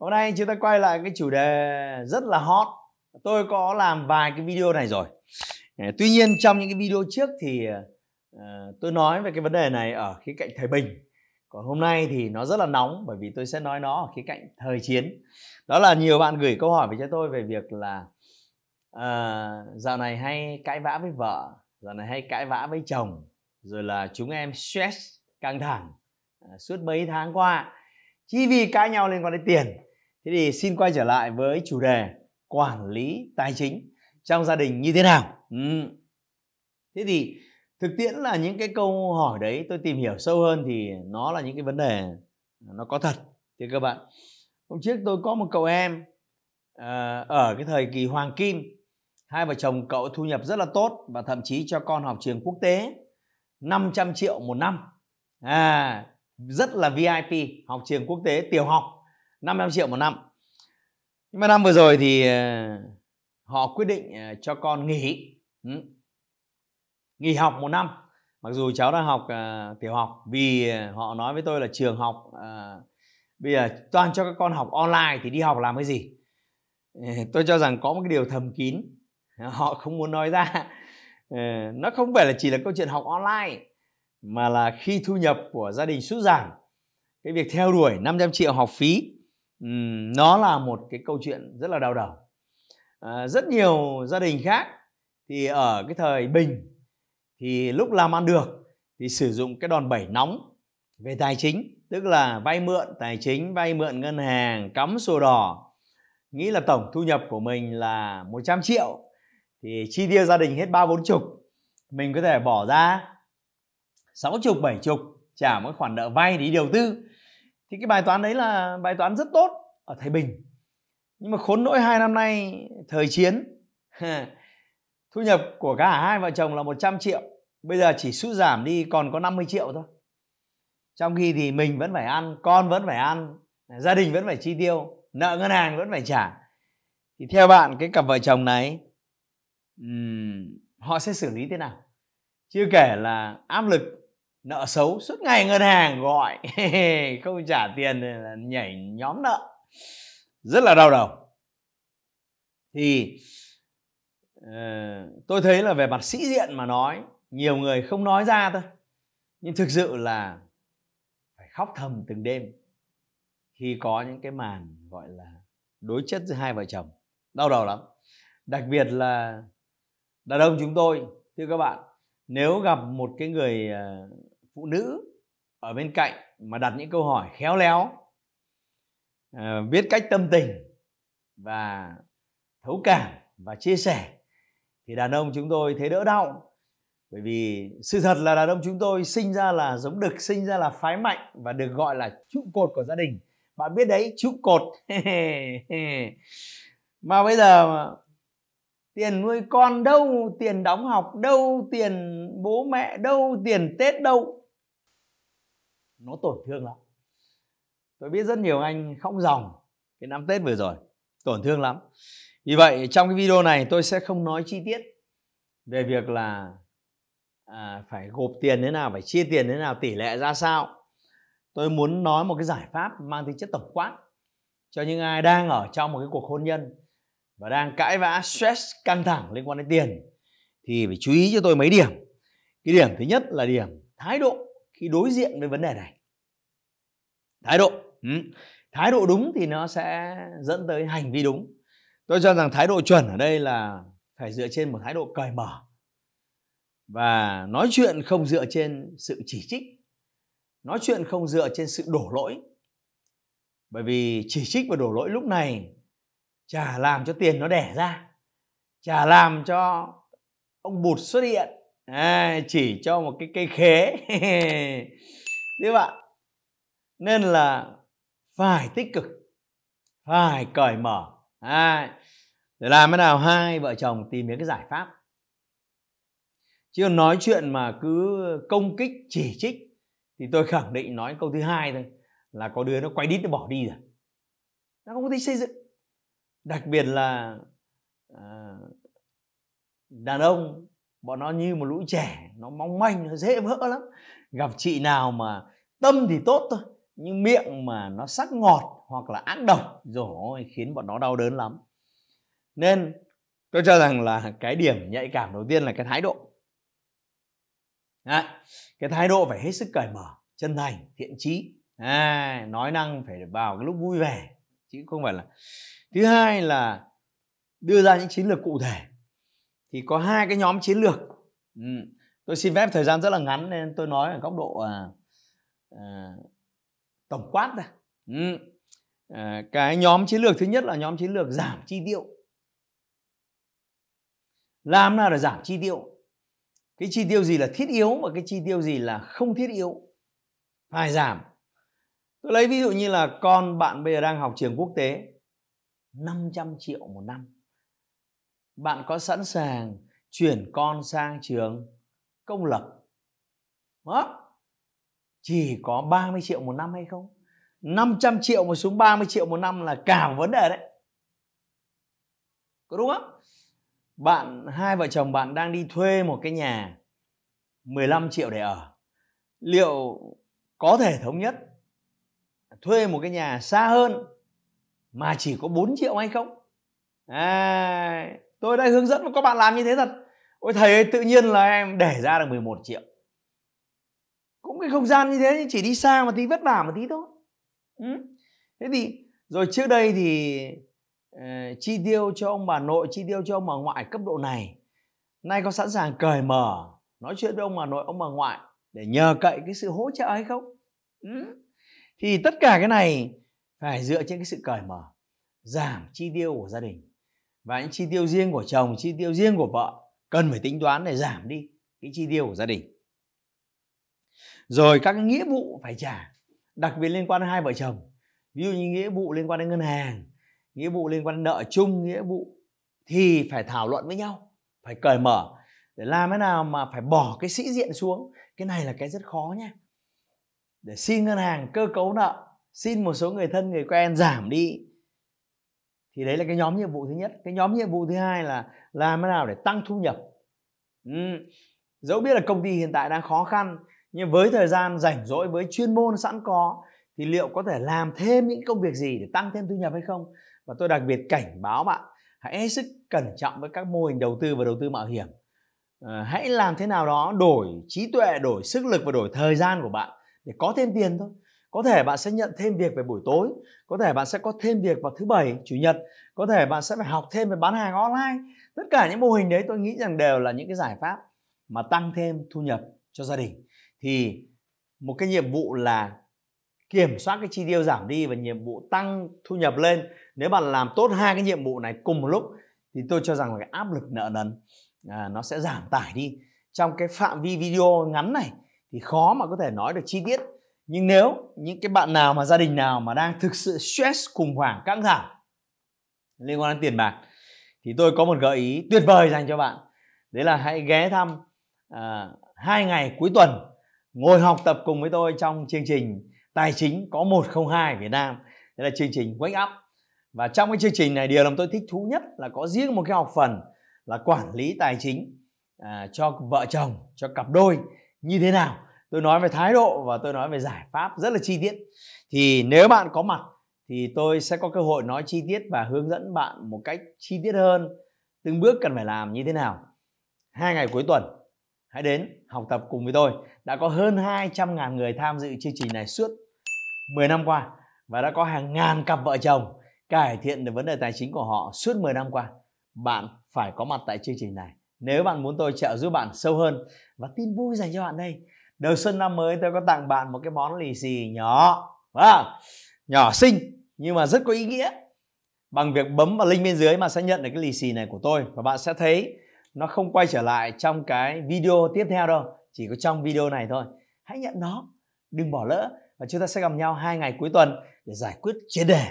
Hôm nay chúng ta quay lại cái chủ đề rất là hot. Tôi có làm vài cái video này rồi. Ờ, tuy nhiên trong những cái video trước thì uh, tôi nói về cái vấn đề này ở khía cạnh thời bình. Còn hôm nay thì nó rất là nóng bởi vì tôi sẽ nói nó ở khía cạnh thời chiến. Đó là nhiều bạn gửi câu hỏi về cho tôi về việc là uh, dạo này hay cãi vã với vợ, dạo này hay cãi vã với chồng, rồi là chúng em stress, căng thẳng uh, suốt mấy tháng qua chỉ vì cãi nhau liên quan đến tiền thế thì xin quay trở lại với chủ đề quản lý tài chính trong gia đình như thế nào? Ừ. thế thì thực tiễn là những cái câu hỏi đấy tôi tìm hiểu sâu hơn thì nó là những cái vấn đề nó có thật thì các bạn. Hôm trước tôi có một cậu em ờ, ở cái thời kỳ hoàng kim. Hai vợ chồng cậu thu nhập rất là tốt và thậm chí cho con học trường quốc tế 500 triệu một năm. À rất là VIP học trường quốc tế tiểu học. 500 triệu một năm. Nhưng mà năm vừa rồi thì ờ, họ quyết định ờ, cho con nghỉ. Ừ. nghỉ học một năm. Mặc dù cháu đang học uh, tiểu học vì họ nói với tôi là trường học uh, bây giờ toàn cho các con học online thì đi học làm cái gì? Tôi cho rằng có một cái điều thầm kín. Họ không muốn nói ra. Nó không phải là chỉ là câu chuyện học online mà là khi thu nhập của gia đình sút giảm cái việc theo đuổi 500 triệu học phí nó là một cái câu chuyện rất là đau đầu. À, rất nhiều gia đình khác thì ở cái thời bình thì lúc làm ăn được thì sử dụng cái đòn bẩy nóng về tài chính tức là vay mượn tài chính vay mượn ngân hàng cắm sổ đỏ. Nghĩ là tổng thu nhập của mình là 100 triệu thì chi tiêu gia đình hết ba bốn chục mình có thể bỏ ra sáu chục bảy chục trả một khoản nợ vay để đi đầu tư thì cái bài toán đấy là bài toán rất tốt ở Thái Bình. Nhưng mà khốn nỗi hai năm nay thời chiến thu nhập của cả hai vợ chồng là 100 triệu. Bây giờ chỉ sút giảm đi còn có 50 triệu thôi. Trong khi thì mình vẫn phải ăn con vẫn phải ăn gia đình vẫn phải chi tiêu nợ ngân hàng vẫn phải trả. Thì theo bạn cái cặp vợ chồng này um, họ sẽ xử lý thế nào? Chưa kể là áp lực nợ xấu suốt ngày ngân hàng gọi. Không trả tiền là nhảy nhóm nợ. Rất là đau đầu. Thì uh, tôi thấy là về mặt sĩ diện mà nói nhiều người không nói ra thôi. Nhưng thực sự là phải khóc thầm từng đêm khi có những cái màn gọi là đối chất giữa hai vợ chồng. Đau đầu lắm. Đặc biệt là đàn ông chúng tôi thưa các bạn nếu gặp một cái người ờ, phụ nữ ở bên cạnh mà đặt những câu hỏi khéo léo ờ, biết cách tâm tình và thấu cảm và chia sẻ, thì đàn ông chúng tôi thấy đỡ đau. Bởi vì sự thật là đàn ông chúng tôi sinh ra là giống đực, sinh ra là phái mạnh và được gọi là trụ cột của gia đình. Bạn biết đấy, trụ cột. Mà bây giờ mà, tiền nuôi con đâu, tiền đóng học đâu, tiền bố mẹ đâu, tiền tết đâu nó tổn thương lắm. Tôi biết rất nhiều anh khóc ròng cái năm tết vừa rồi tổn thương lắm. Vì vậy trong cái video này tôi sẽ không nói chi tiết về việc là à, phải gộp tiền thế nào phải chia tiền thế nào tỷ lệ ra sao. Tôi muốn nói một cái giải pháp mang tính chất tổng quát cho những ai đang ở trong một cái cuộc hôn nhân và đang cãi vã stress căng thẳng liên quan đến tiền thì phải chú ý cho tôi mấy điểm. Cái điểm thứ nhất là điểm thái độ khi đối diện với vấn đề này. Thái độ ừ. thái độ đúng thì nó sẽ dẫn tới hành vi đúng. Tôi cho rằng thái độ chuẩn ở đây là phải dựa trên một thái độ cởi mở và nói chuyện không dựa trên sự chỉ trích. Nói chuyện không dựa trên sự đổ lỗi. Bởi vì chỉ trích và đổ lỗi lúc này chả làm cho tiền nó đẻ ra, chả làm cho ông bụt xuất hiện à, chỉ cho một cái cây khế. Đấy bạn nên là phải tích cực phải cởi mở. À, để làm thế nào hai vợ chồng tìm đến cái giải pháp. Chứ nói chuyện mà cứ công kích chỉ trích thì tôi khẳng định nói câu thứ hai thôi là có đứa nó quay đít nó bỏ đi rồi. Nó không có tính xây dựng. Đặc biệt là à, đàn ông bọn nó như một lũ trẻ nó mong manh nó dễ vỡ lắm. Gặp chị nào mà tâm thì tốt thôi nhưng miệng mà nó sắc ngọt hoặc là ác độc rồi khiến bọn nó đau đớn lắm. Nên tôi cho rằng là cái điểm nhạy cảm đầu tiên là cái thái độ. Đấy, cái thái độ phải hết sức cởi mở chân thành thiện trí à, nói năng phải vào cái lúc vui vẻ chứ không phải là thứ hai là đưa ra những chiến lược cụ thể thì có hai cái nhóm chiến lược. Ừ. tôi xin phép thời gian rất là ngắn nên tôi nói ở góc độ à, à, tổng quát ra. Ừ. à, cái nhóm chiến lược thứ nhất là nhóm chiến lược giảm chi tiêu. Làm nào để giảm chi tiêu? Cái chi tiêu gì là thiết yếu và cái chi tiêu gì là không thiết yếu? Phải giảm. Tôi lấy ví dụ như là con bạn bây giờ đang học trường quốc tế 500 triệu một năm bạn có sẵn sàng chuyển con sang trường công lập? Đó chỉ có 30 triệu một năm hay không? 500 triệu mà xuống 30 triệu một năm là cả một vấn đề đấy. Có đúng không? Bạn hai vợ chồng bạn đang đi thuê một cái nhà 15 triệu để ở. Liệu có thể thống nhất thuê một cái nhà xa hơn mà chỉ có 4 triệu hay không? À, tôi đã hướng dẫn các bạn làm như thế thật. Ôi thầy ơi tự nhiên là em để ra được 11 triệu. Cũng cái không gian như thế chỉ đi xa một tí vất vả một tí thôi. Ừ. thế thì rồi trước đây thì uh, chi tiêu cho ông bà nội chi tiêu cho ông bà ngoại cấp độ này. Nay có sẵn sàng cởi mở nói chuyện với ông bà nội ông bà ngoại để nhờ cậy cái sự hỗ trợ hay không? Ừ. thì tất cả cái này phải dựa trên cái sự cởi mở giảm chi tiêu của gia đình và những chi tiêu riêng của chồng, chi tiêu riêng của vợ cần phải tính toán để giảm đi cái chi tiêu của gia đình. Rồi các cái nghĩa vụ phải trả, đặc biệt liên quan đến hai vợ chồng. Ví dụ như nghĩa vụ liên quan đến ngân hàng, nghĩa vụ liên quan đến nợ chung, nghĩa vụ thì phải thảo luận với nhau, phải cởi mở để làm thế nào mà phải bỏ cái sĩ diện xuống. Cái này là cái rất khó nha. Để xin ngân hàng cơ cấu nợ, xin một số người thân, người quen giảm đi thì đấy là cái nhóm nhiệm vụ thứ nhất. Cái nhóm nhiệm vụ thứ hai là làm thế nào để tăng thu nhập. Ừ. dẫu biết là công ty hiện tại đang khó khăn nhưng với thời gian rảnh rỗi với chuyên môn sẵn có thì liệu có thể làm thêm những công việc gì để tăng thêm thu nhập hay không? Và tôi đặc biệt cảnh báo bạn hãy hết sức cẩn trọng với các mô hình đầu tư và đầu tư mạo hiểm. À, hãy làm thế nào đó đổi trí tuệ đổi sức lực và đổi thời gian của bạn để có thêm tiền thôi có thể bạn sẽ nhận thêm việc về buổi tối có thể bạn sẽ có thêm việc vào thứ bảy chủ nhật có thể bạn sẽ phải học thêm về bán hàng online. Tất cả những mô hình đấy tôi nghĩ rằng đều là những cái giải pháp mà tăng thêm thu nhập cho gia đình. Thì một cái nhiệm vụ là kiểm soát cái chi tiêu giảm đi và nhiệm vụ tăng thu nhập lên. Nếu bạn làm tốt hai cái nhiệm vụ này cùng một lúc thì tôi cho rằng là cái áp lực nợ nần à, nó sẽ giảm tải đi. Trong cái phạm vi video ngắn này thì khó mà có thể nói được chi tiết nhưng nếu những cái bạn nào mà gia đình nào mà đang thực sự stress khủng hoảng căng thẳng liên quan đến tiền bạc thì tôi có một gợi ý tuyệt vời dành cho bạn. Đấy là hãy ghé thăm à, hai ngày cuối tuần ngồi học tập cùng với tôi trong chương trình tài chính có 102 Việt Nam. Đây là chương trình Wake Up. Và trong cái chương trình này điều làm tôi thích thú nhất là có riêng một cái học phần là quản lý tài chính à, cho vợ chồng cho cặp đôi như thế nào tôi nói về thái độ và tôi nói về giải pháp rất là chi tiết. Thì nếu bạn có mặt, thì tôi sẽ có cơ hội nói chi tiết và hướng dẫn bạn một cách chi tiết hơn từng bước cần phải làm như thế nào. Hai ngày cuối tuần, hãy đến học tập cùng với tôi. Đã có hơn 200.000 người tham dự chương trình này suốt 10 năm qua và đã có hàng ngàn cặp vợ chồng cải thiện được vấn đề tài chính của họ suốt 10 năm qua. Bạn phải có mặt tại chương trình này. Nếu bạn muốn tôi trợ giúp bạn sâu hơn và tin vui dành cho bạn đây đầu xuân năm mới tôi có tặng bạn một cái món lì xì nhỏ vâng nhỏ xinh, nhưng mà rất có ý nghĩa bằng việc bấm vào link bên dưới mà sẽ nhận được cái lì xì này của tôi và bạn sẽ thấy nó không quay trở lại trong cái video tiếp theo đâu, chỉ có trong video này thôi hãy nhận nó, đừng bỏ lỡ và chúng ta sẽ gặp nhau hai ngày cuối tuần để giải quyết triệt đề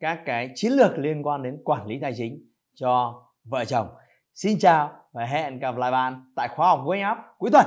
các cái chiến lược liên quan đến quản lý tài chính cho vợ chồng. Xin chào và hẹn gặp lại bạn tại khóa học Wake Up cuối tuần.